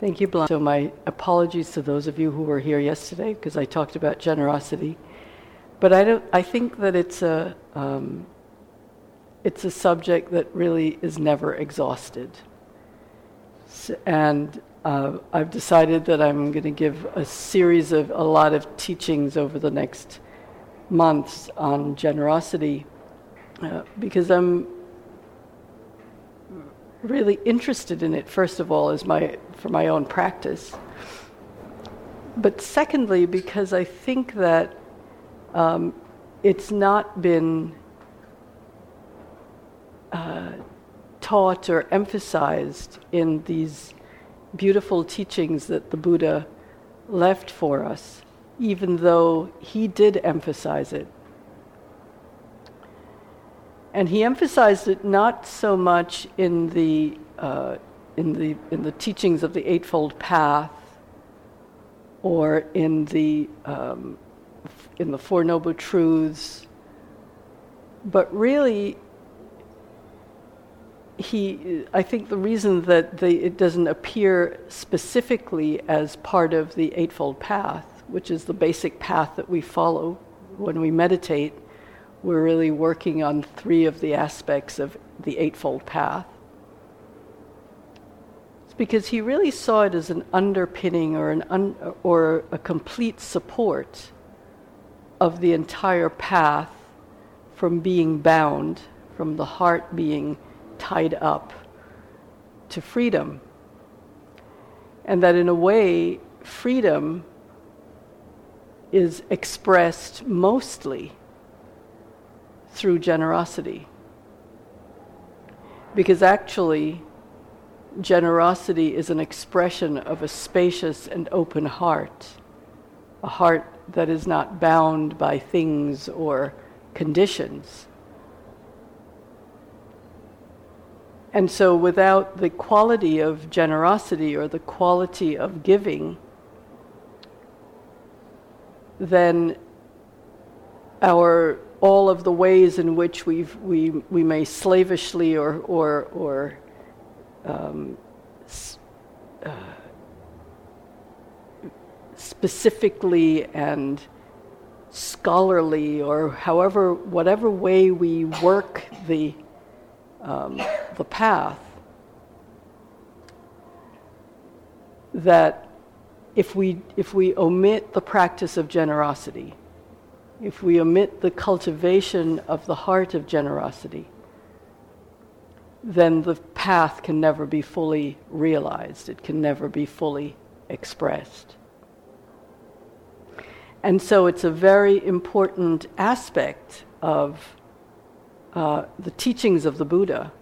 Thank you, Blanche. So, my apologies to those of you who were here yesterday because I talked about generosity. But I, don't, I think that it's a, um, it's a subject that really is never exhausted. And uh, I've decided that I'm going to give a series of a lot of teachings over the next months on generosity uh, because I'm really interested in it, first of all, as my, for my own practice. But secondly, because I think that um, it's not been uh, taught or emphasized in these beautiful teachings that the Buddha left for us, even though he did emphasize it. And he emphasized it not so much in the, uh, in the, in the teachings of the Eightfold Path or in the, um, in the Four Noble Truths, but really, he, I think the reason that the, it doesn't appear specifically as part of the Eightfold Path, which is the basic path that we follow when we meditate, we're really working on three of the aspects of the Eightfold Path. It's because he really saw it as an underpinning or, an un, or a complete support of the entire path from being bound, from the heart being tied up to freedom. And that in a way, freedom is expressed mostly through generosity. Because actually, generosity is an expression of a spacious and open heart, a heart that is not bound by things or conditions. And so, without the quality of generosity or the quality of giving, then our all of the ways in which we we, we may slavishly or, or, or um, uh, specifically and scholarly, or however, whatever way we work the, um, the path, that if we, if we omit the practice of generosity, if we omit the cultivation of the heart of generosity, then the path can never be fully realized, it can never be fully expressed. And so it's a very important aspect of uh, the teachings of the Buddha.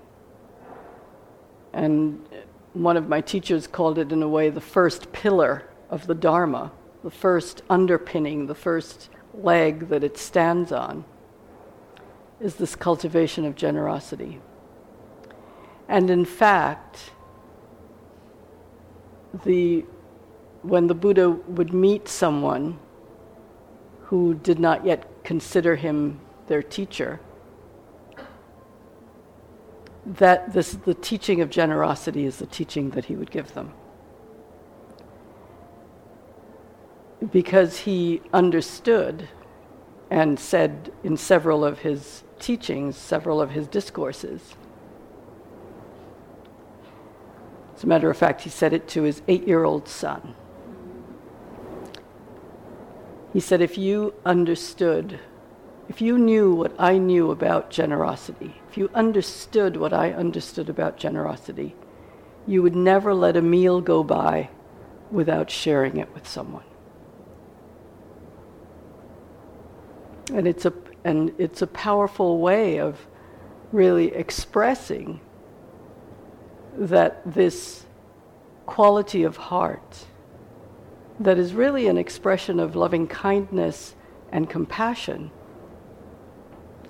And one of my teachers called it, in a way, the first pillar of the Dharma, the first underpinning, the first leg that it stands on is this cultivation of generosity. And in fact, the, when the Buddha would meet someone who did not yet consider him their teacher, that this, the teaching of generosity is the teaching that he would give them. Because he understood and said in several of his teachings, several of his discourses. As a matter of fact, he said it to his eight year old son. He said, If you understood, if you knew what I knew about generosity, if you understood what I understood about generosity, you would never let a meal go by without sharing it with someone. And it's a, and it's a powerful way of really expressing that this quality of heart that is really an expression of loving kindness and compassion.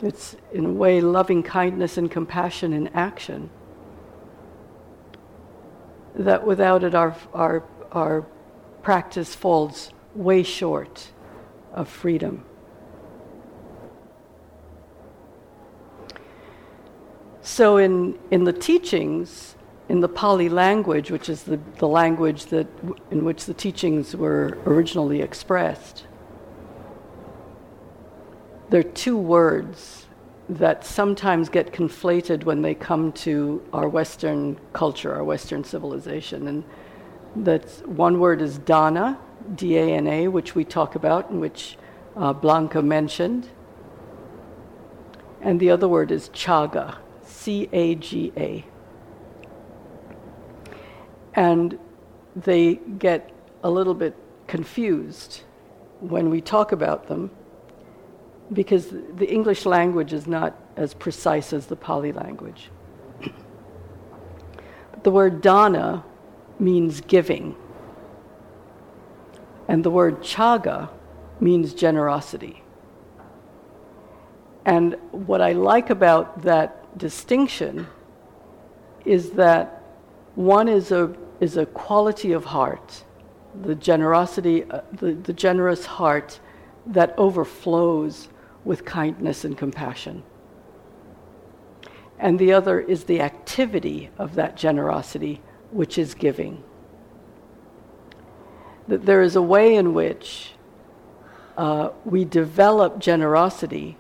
It's, in a way, loving kindness and compassion in action. That without it, our, our, our practice falls way short of freedom. So, in, in the teachings, in the Pali language, which is the, the language that, in which the teachings were originally expressed, there are two words that sometimes get conflated when they come to our Western culture, our Western civilization. And that's one word is dana, D A N A, which we talk about and which uh, Blanca mentioned. And the other word is caga, C A G A. And they get a little bit confused when we talk about them because the English language is not as precise as the Pali language. the word dana means giving, and the word chaga means generosity. And what I like about that distinction is that one is a, is a quality of heart, the generosity, uh, the, the generous heart that overflows with kindness and compassion. And the other is the activity of that generosity, which is giving. That there is a way in which uh, we develop generosity,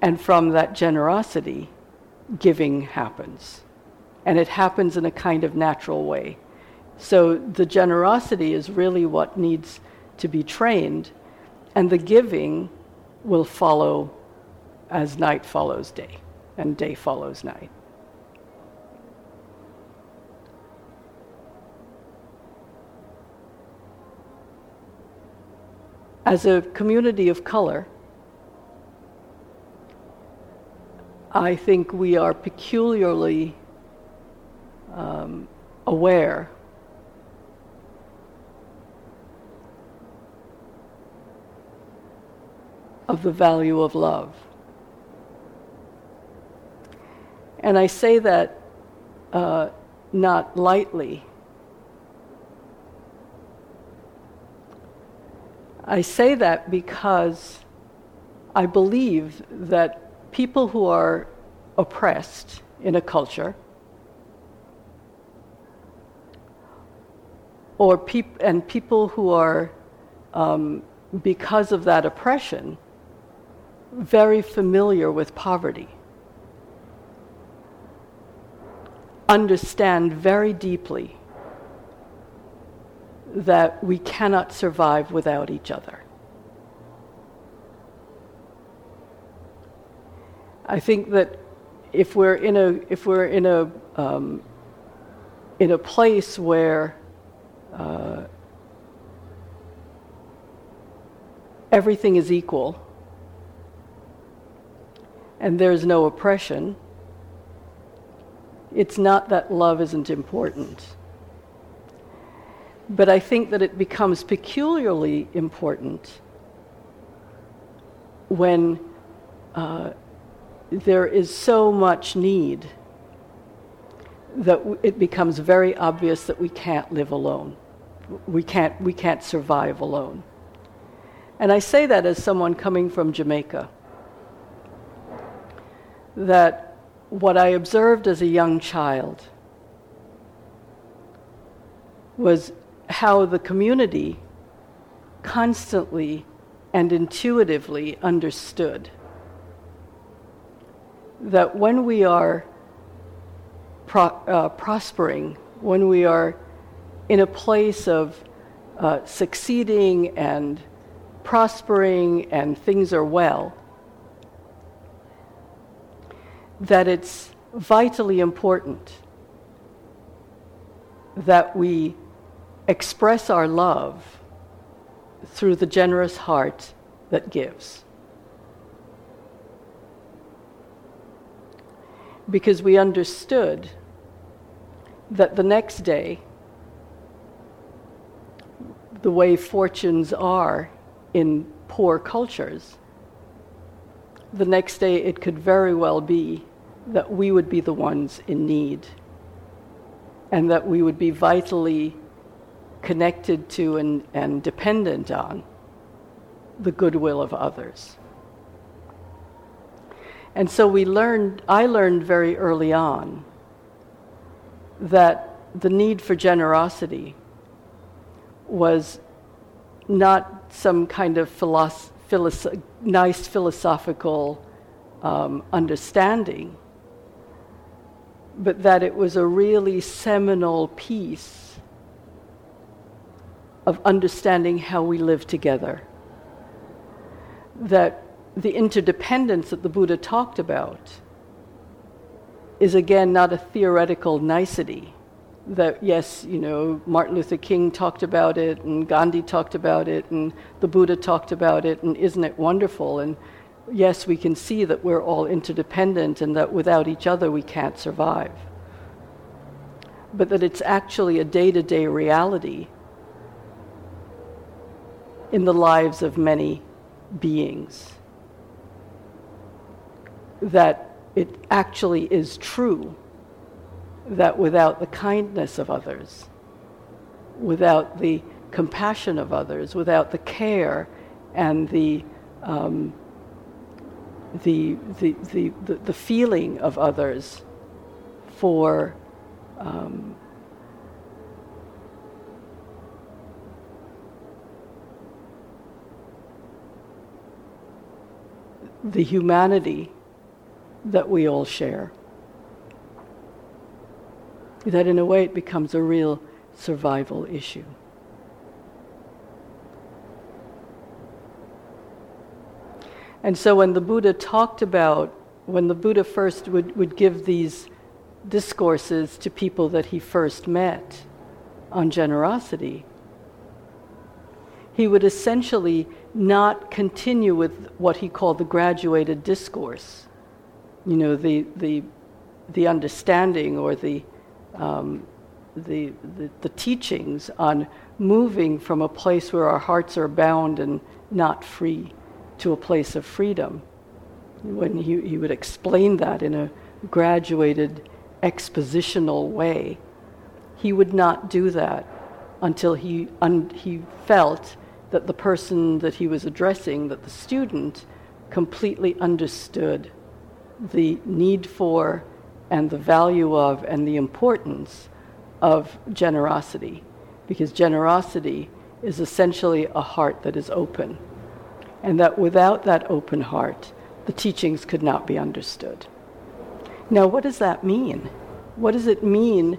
and from that generosity, giving happens. And it happens in a kind of natural way. So the generosity is really what needs to be trained, and the giving will follow as night follows day and day follows night. As a community of color, I think we are peculiarly um, aware of the value of love. And I say that uh, not lightly. I say that because I believe that people who are oppressed in a culture, or peop- and people who are, um, because of that oppression, very familiar with poverty, understand very deeply that we cannot survive without each other. I think that if we're in a if we're in a um, in a place where uh, everything is equal and there's no oppression, it's not that love isn't important. But I think that it becomes peculiarly important when uh, there is so much need that it becomes very obvious that we can't live alone. We can't, we can't survive alone. And I say that as someone coming from Jamaica that what I observed as a young child was how the community constantly and intuitively understood that when we are pro- uh, prospering, when we are in a place of uh, succeeding and prospering and things are well, that it's vitally important that we express our love through the generous heart that gives. Because we understood that the next day, the way fortunes are in poor cultures, the next day it could very well be that we would be the ones in need and that we would be vitally connected to and, and dependent on the goodwill of others. And so we learned, I learned very early on that the need for generosity was not some kind of philosoph- philosoph- nice philosophical um, understanding, but that it was a really seminal piece of understanding how we live together. That the interdependence that the Buddha talked about is again not a theoretical nicety. That, yes, you know, Martin Luther King talked about it, and Gandhi talked about it, and the Buddha talked about it, and isn't it wonderful? And yes, we can see that we're all interdependent and that without each other we can't survive. But that it's actually a day to day reality in the lives of many beings. That it actually is true that without the kindness of others, without the compassion of others, without the care and the, um, the, the, the, the, feeling of others for um, the humanity that we all share. That in a way it becomes a real survival issue. And so when the Buddha talked about, when the Buddha first would, would give these discourses to people that he first met on generosity, he would essentially not continue with what he called the graduated discourse you know, the, the, the understanding or the, um, the, the, the, teachings on moving from a place where our hearts are bound and not free to a place of freedom. When he, he would explain that in a graduated, expositional way, he would not do that until he, un, he felt that the person that he was addressing, that the student, completely understood the need for and the value of and the importance of generosity. Because generosity is essentially a heart that is open. And that without that open heart, the teachings could not be understood. Now, what does that mean? What does it mean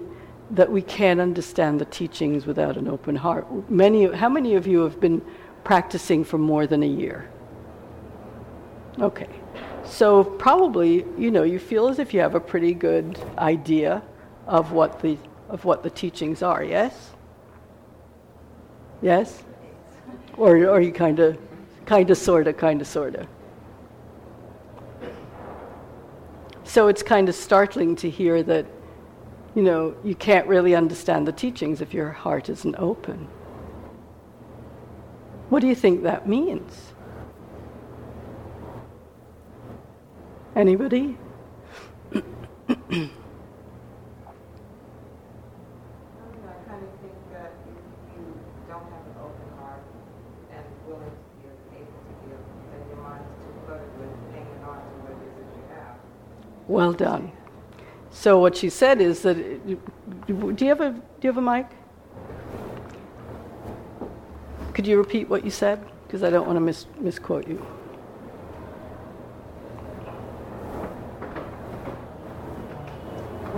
that we can't understand the teachings without an open heart? Many, how many of you have been practicing for more than a year? Okay. So probably, you know, you feel as if you have a pretty good idea of what the of what the teachings are. Yes. Yes. Or or you kind of, kind of, sort of, kind of, sort of. So it's kind of startling to hear that, you know, you can't really understand the teachings if your heart isn't open. What do you think that means? Anybody? Well done. So what she said is that do you have a do you have a mic? Could you repeat what you said? Because I don't want to mis- misquote you.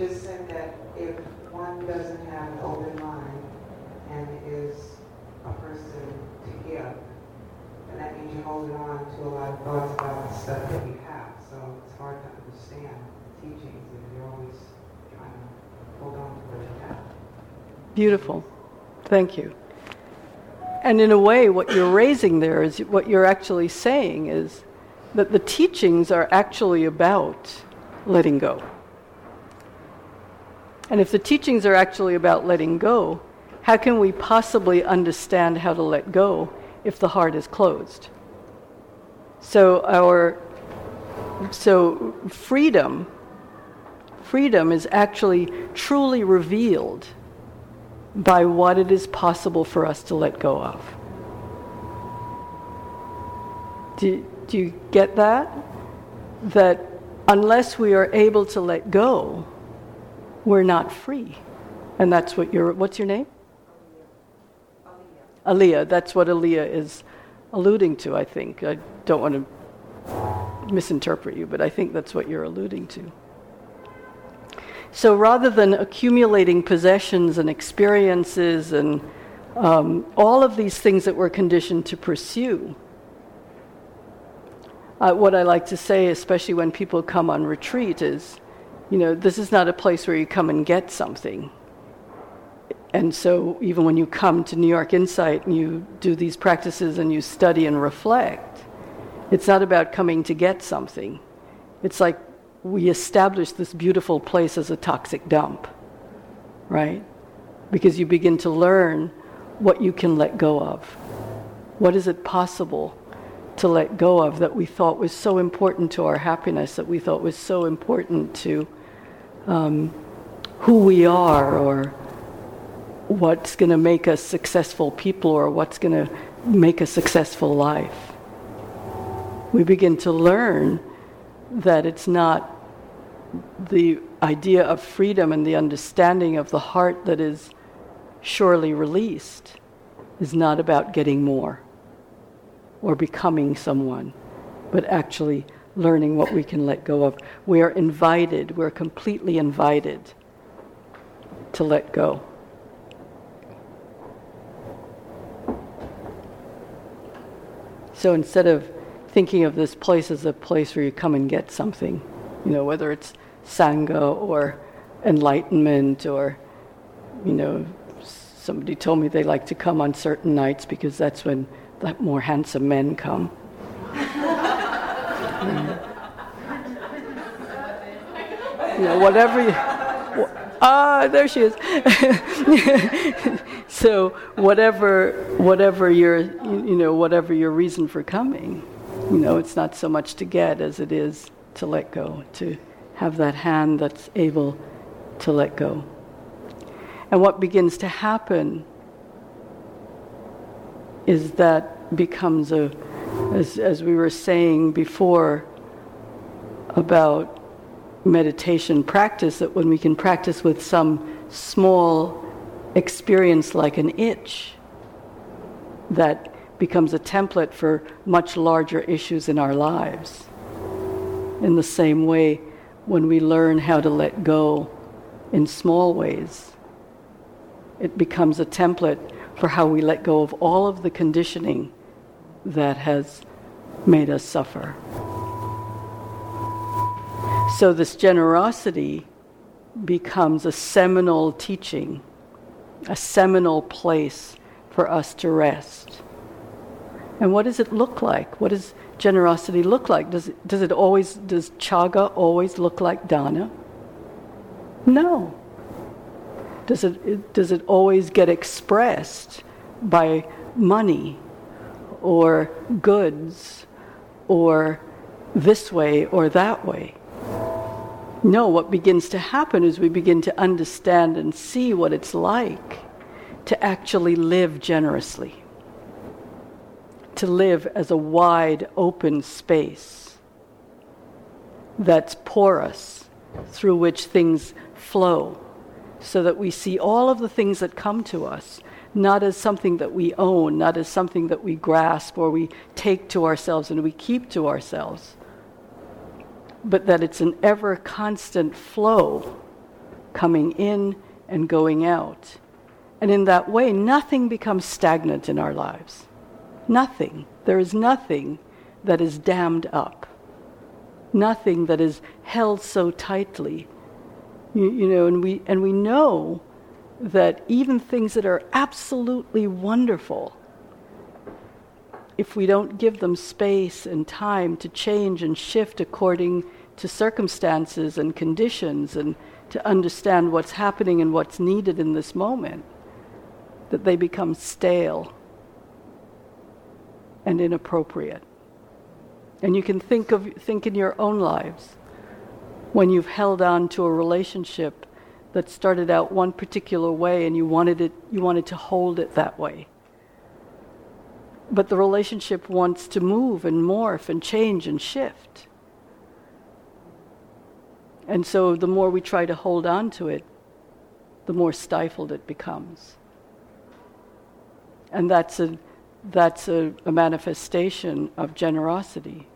Just said that if one doesn't have an open mind and is a person to give, then that means you're holding on to a lot of thoughts about stuff that you have. So it's hard to understand the teachings if you're always trying to hold on to what you have. Beautiful. Thank you. And in a way, what you're raising there is what you're actually saying is that the teachings are actually about letting go. And if the teachings are actually about letting go, how can we possibly understand how to let go if the heart is closed? So our so freedom freedom is actually truly revealed by what it is possible for us to let go of. Do, do you get that? That unless we are able to let go, we're not free. And that's what your, what's your name? Aliyah. That's what Aliyah is alluding to, I think. I don't want to misinterpret you, but I think that's what you're alluding to. So rather than accumulating possessions and experiences and um, all of these things that we're conditioned to pursue, uh, what I like to say, especially when people come on retreat, is you know, this is not a place where you come and get something. And so, even when you come to New York Insight and you do these practices and you study and reflect, it's not about coming to get something. It's like we establish this beautiful place as a toxic dump, right? Because you begin to learn what you can let go of. What is it possible to let go of that we thought was so important to our happiness, that we thought was so important to um, who we are or what's going to make us successful people or what's going to make a successful life. We begin to learn that it's not the idea of freedom and the understanding of the heart that is surely released is not about getting more or becoming someone, but actually learning what we can let go of. We are invited, we're completely invited to let go. So instead of thinking of this place as a place where you come and get something, you know, whether it's Sangha or enlightenment or, you know, somebody told me they like to come on certain nights because that's when the more handsome men come. you know, whatever you, ah, there she is. so whatever, whatever your, you know, whatever your reason for coming, you know, it's not so much to get as it is to let go, to have that hand that's able to let go. And what begins to happen is that becomes a, as, as we were saying before about meditation practice that when we can practice with some small experience like an itch, that becomes a template for much larger issues in our lives. In the same way, when we learn how to let go in small ways, it becomes a template for how we let go of all of the conditioning that has made us suffer. So, this generosity becomes a seminal teaching, a seminal place for us to rest. And what does it look like? What does generosity look like? Does it, does it always, does chaga always look like dana? No. Does it, does it always get expressed by money or goods or this way or that way? No, what begins to happen is we begin to understand and see what it's like to actually live generously, to live as a wide open space that's porous through which things flow, so that we see all of the things that come to us not as something that we own, not as something that we grasp or we take to ourselves and we keep to ourselves but that it's an ever constant flow coming in and going out. And in that way, nothing becomes stagnant in our lives. Nothing. There is nothing that is dammed up. Nothing that is held so tightly. You, you know, and we, and we know that even things that are absolutely wonderful, if we don't give them space and time to change and shift according to circumstances and conditions and to understand what's happening and what's needed in this moment, that they become stale and inappropriate. And you can think of think in your own lives when you've held on to a relationship that started out one particular way and you wanted it you wanted to hold it that way. But the relationship wants to move and morph and change and shift. And so the more we try to hold on to it the more stifled it becomes. And that's a that's a, a manifestation of generosity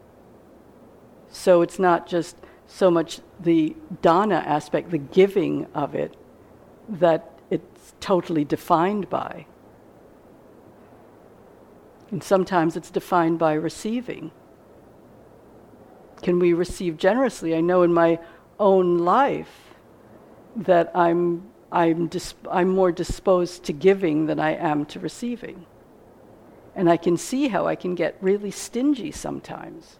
so it's not just so much the dana aspect, the giving of it, that it's totally defined by. And sometimes it's defined by receiving. Can we receive generously? I know in my own life that I'm, I'm, dis- I'm more disposed to giving than I am to receiving. And I can see how I can get really stingy sometimes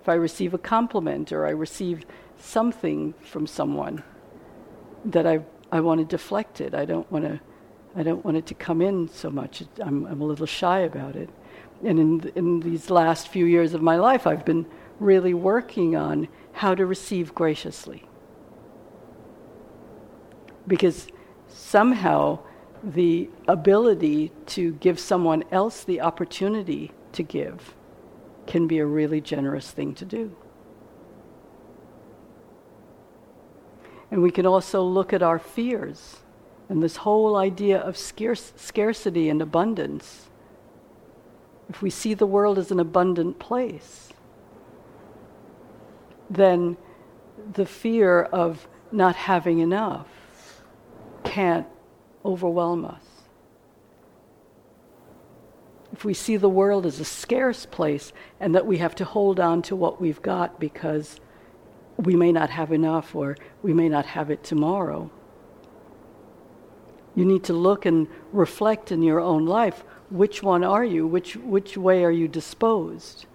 if I receive a compliment or I receive something from someone that I, I want to deflect it. I don't want to, I don't want it to come in so much. I'm, I'm a little shy about it. And in, in these last few years of my life, I've been really working on how to receive graciously. Because somehow the ability to give someone else the opportunity to give can be a really generous thing to do. And we can also look at our fears and this whole idea of scarce, scarcity and abundance. If we see the world as an abundant place, then the fear of not having enough can't overwhelm us if we see the world as a scarce place and that we have to hold on to what we've got because we may not have enough or we may not have it tomorrow, you need to look and reflect in your own life which one are you? Which, which way are you disposed?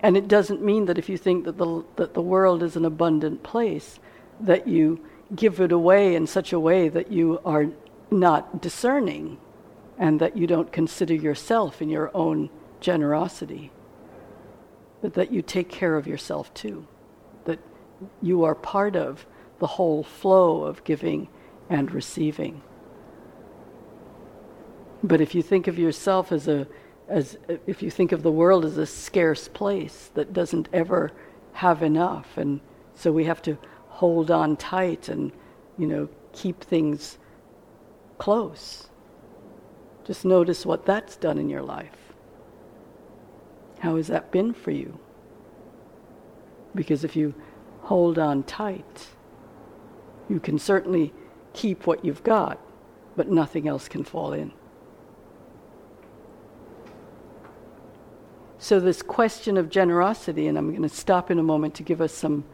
And it doesn't mean that if you think that the, that the world is an abundant place, that you give it away in such a way that you are not discerning and that you don't consider yourself in your own generosity, but that you take care of yourself too, that you are part of the whole flow of giving and receiving. But if you think of yourself as a as if you think of the world as a scarce place that doesn't ever have enough and so we have to hold on tight and you know keep things close just notice what that's done in your life. How has that been for you? Because if you hold on tight, you can certainly keep what you've got, but nothing else can fall in. So, this question of generosity, and I'm going to stop in a moment to give us some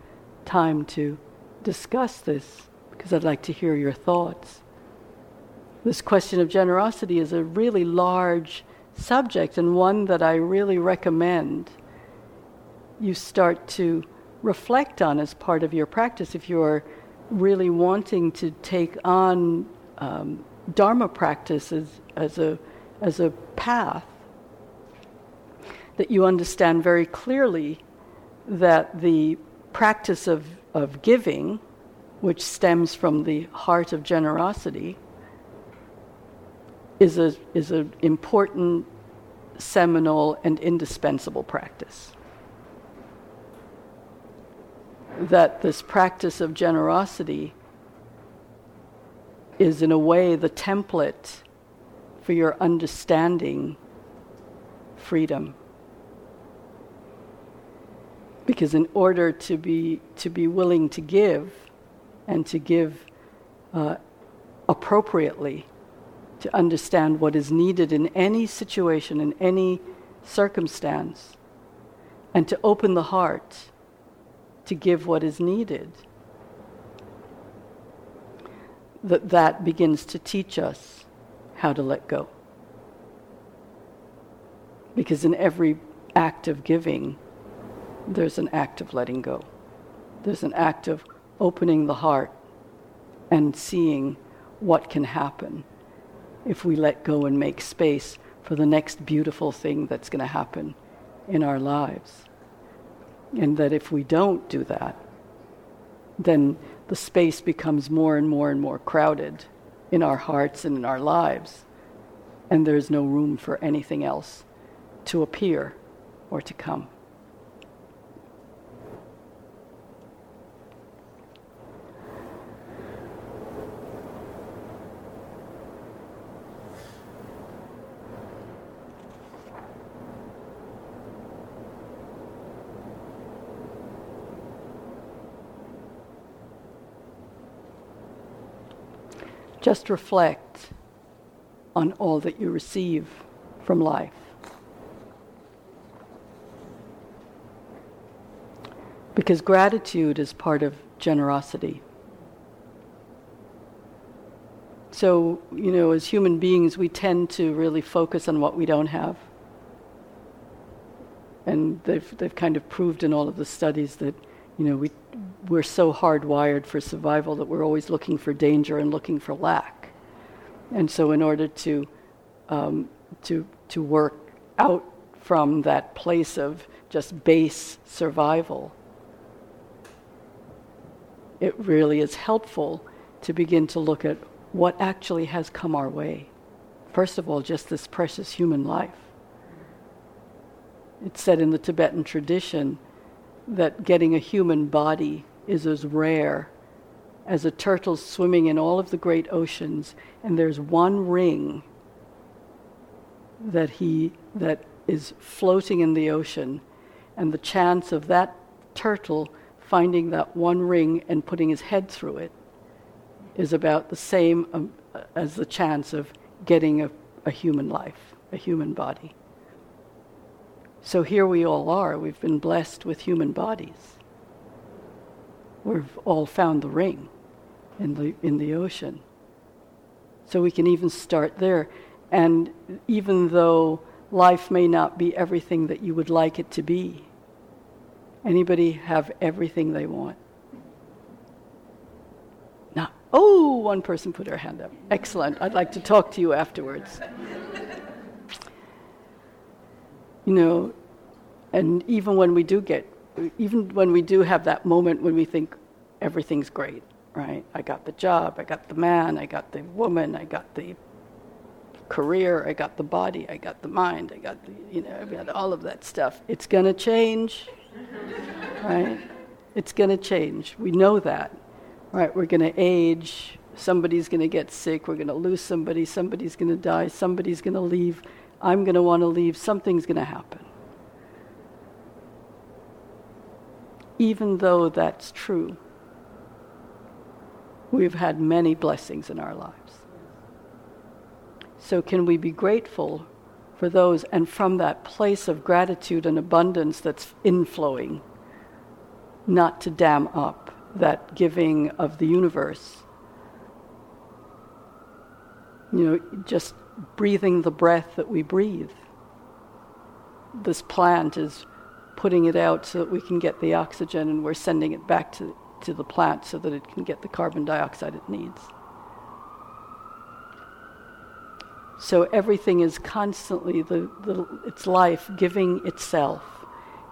time to discuss this because I'd like to hear your thoughts this question of generosity is a really large subject and one that I really recommend you start to reflect on as part of your practice if you're really wanting to take on um, Dharma practice as, as, a, as a path. That you understand very clearly that the practice of, of giving, which stems from the heart of generosity, is a is an important, seminal, and indispensable practice. That this practice of generosity is, in a way, the template for your understanding freedom. Because in order to be to be willing to give, and to give uh, appropriately to understand what is needed in any situation, in any circumstance, and to open the heart to give what is needed. That that begins to teach us how to let go. Because in every act of giving, there's an act of letting go. There's an act of opening the heart and seeing what can happen if we let go and make space for the next beautiful thing that's going to happen in our lives. And that if we don't do that, then the space becomes more and more and more crowded in our hearts and in our lives, and there's no room for anything else to appear or to come. Just reflect on all that you receive from life. Because gratitude is part of generosity. So, you know, as human beings, we tend to really focus on what we don't have. And they've, they've kind of proved in all of the studies that, you know, we, we're so hardwired for survival that we're always looking for danger and looking for lack. And so, in order to, um, to, to work out from that place of just base survival, it really is helpful to begin to look at what actually has come our way. First of all, just this precious human life. It's said in the Tibetan tradition that getting a human body is as rare as a turtle swimming in all of the great oceans, and there's one ring that he that is floating in the ocean, and the chance of that turtle finding that one ring and putting his head through it is about the same um, as the chance of getting a, a human life, a human body. So here we all are. We've been blessed with human bodies. We've all found the ring in the, in the ocean. So we can even start there. And even though life may not be everything that you would like it to be, anybody have everything they want? Now, oh, one person put her hand up. Excellent. I'd like to talk to you afterwards. You know, and even when we do get, even when we do have that moment when we think everything's great, right? I got the job, I got the man, I got the woman, I got the career, I got the body, I got the mind, I got the, you know, I got all of that stuff. It's going to change, right? It's going to change. We know that, right? We're going to age. Somebody's going to get sick. We're going to lose somebody. Somebody's going to die. Somebody's going to leave. I'm going to want to leave. Something's going to happen. Even though that's true, We've had many blessings in our lives. So, can we be grateful for those and from that place of gratitude and abundance that's inflowing, not to dam up that giving of the universe? You know, just breathing the breath that we breathe. This plant is putting it out so that we can get the oxygen and we're sending it back to to the plant so that it can get the carbon dioxide it needs. So everything is constantly the, the, its life giving itself.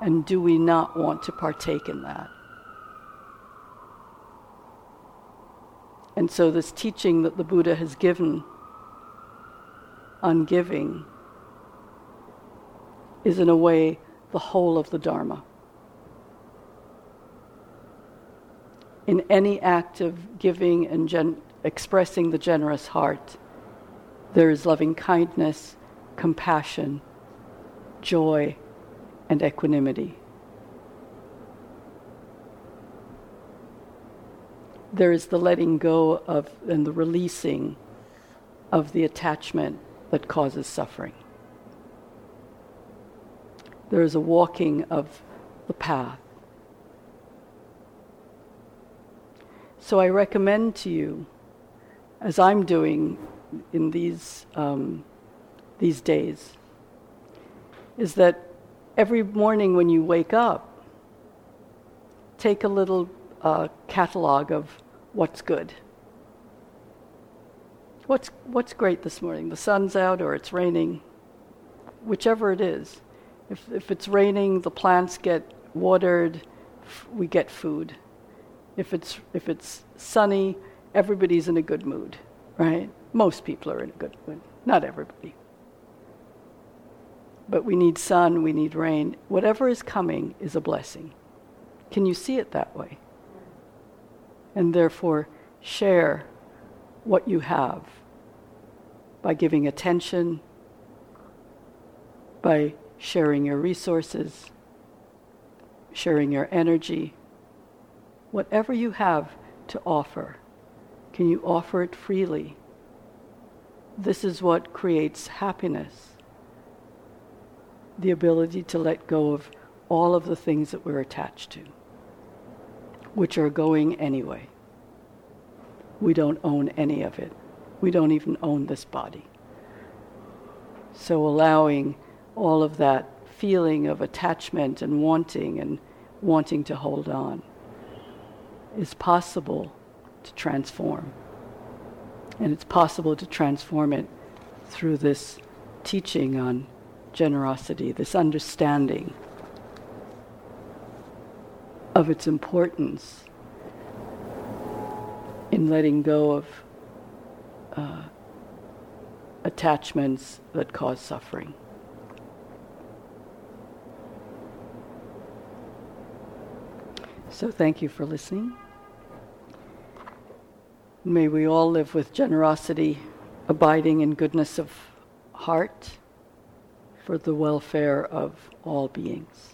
And do we not want to partake in that? And so, this teaching that the Buddha has given on giving is, in a way, the whole of the Dharma. in any act of giving and gen- expressing the generous heart, there is loving kindness, compassion, joy, and equanimity. There is the letting go of and the releasing of the attachment that causes suffering. There is a walking of the path So I recommend to you, as I'm doing in these, um, these days, is that every morning when you wake up, take a little uh, catalog of what's good. What's, what's great this morning? The sun's out or it's raining, whichever it is. If, if it's raining, the plants get watered, f- we get food If it's, if it's sunny, everybody's in a good mood, right? Most people are in a good mood, not everybody. But we need sun, we need rain. Whatever is coming is a blessing. Can you see it that way? And therefore, share what you have by giving attention, by sharing your resources, sharing your energy, whatever you have to offer, can you offer it freely? This is what creates happiness the ability to let go of all of the things that we're attached to, which are going anyway. We don't own any of it. We don't even own this body. So allowing all of that feeling of attachment and wanting and wanting to hold on is possible to transform. And it's possible to transform it through this teaching on generosity, this understanding of its importance in letting go of uh, attachments that cause suffering. So, thank you for listening. May we all live with generosity, abiding in goodness of heart for the welfare of all beings.